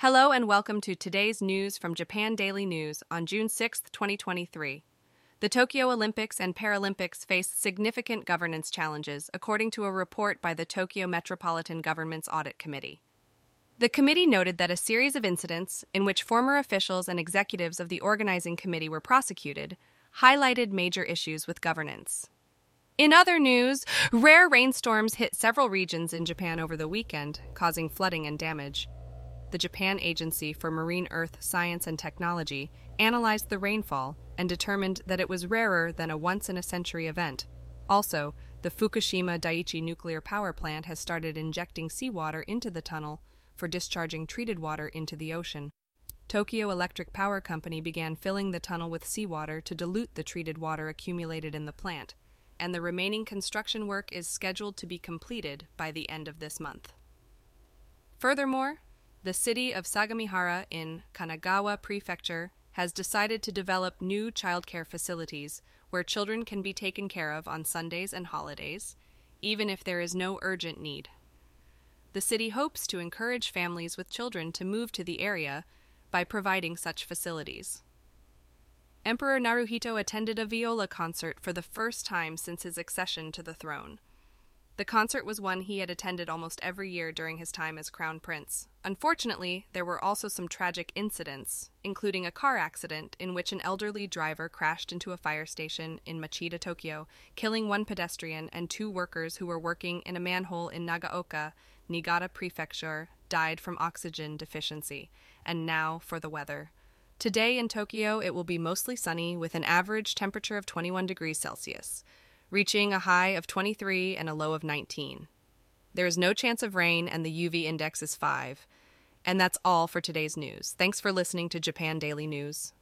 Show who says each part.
Speaker 1: Hello and welcome to today's news from Japan Daily News on June 6, 2023. The Tokyo Olympics and Paralympics face significant governance challenges, according to a report by the Tokyo Metropolitan Government's Audit Committee. The committee noted that a series of incidents, in which former officials and executives of the organizing committee were prosecuted, highlighted major issues with governance. In other news, rare rainstorms hit several regions in Japan over the weekend, causing flooding and damage. The Japan Agency for Marine Earth Science and Technology analyzed the rainfall and determined that it was rarer than a once in a century event. Also, the Fukushima Daiichi nuclear power plant has started injecting seawater into the tunnel for discharging treated water into the ocean. Tokyo Electric Power Company began filling the tunnel with seawater to dilute the treated water accumulated in the plant, and the remaining construction work is scheduled to be completed by the end of this month. Furthermore, the city of Sagamihara in Kanagawa Prefecture has decided to develop new childcare facilities where children can be taken care of on Sundays and holidays, even if there is no urgent need. The city hopes to encourage families with children to move to the area by providing such facilities. Emperor Naruhito attended a viola concert for the first time since his accession to the throne. The concert was one he had attended almost every year during his time as crown prince. Unfortunately, there were also some tragic incidents, including a car accident in which an elderly driver crashed into a fire station in Machida, Tokyo, killing one pedestrian and two workers who were working in a manhole in Nagaoka, Niigata Prefecture, died from oxygen deficiency. And now for the weather. Today in Tokyo, it will be mostly sunny with an average temperature of 21 degrees Celsius, reaching a high of 23 and a low of 19. There is no chance of rain, and the UV index is 5. And that's all for today's news. Thanks for listening to Japan Daily News.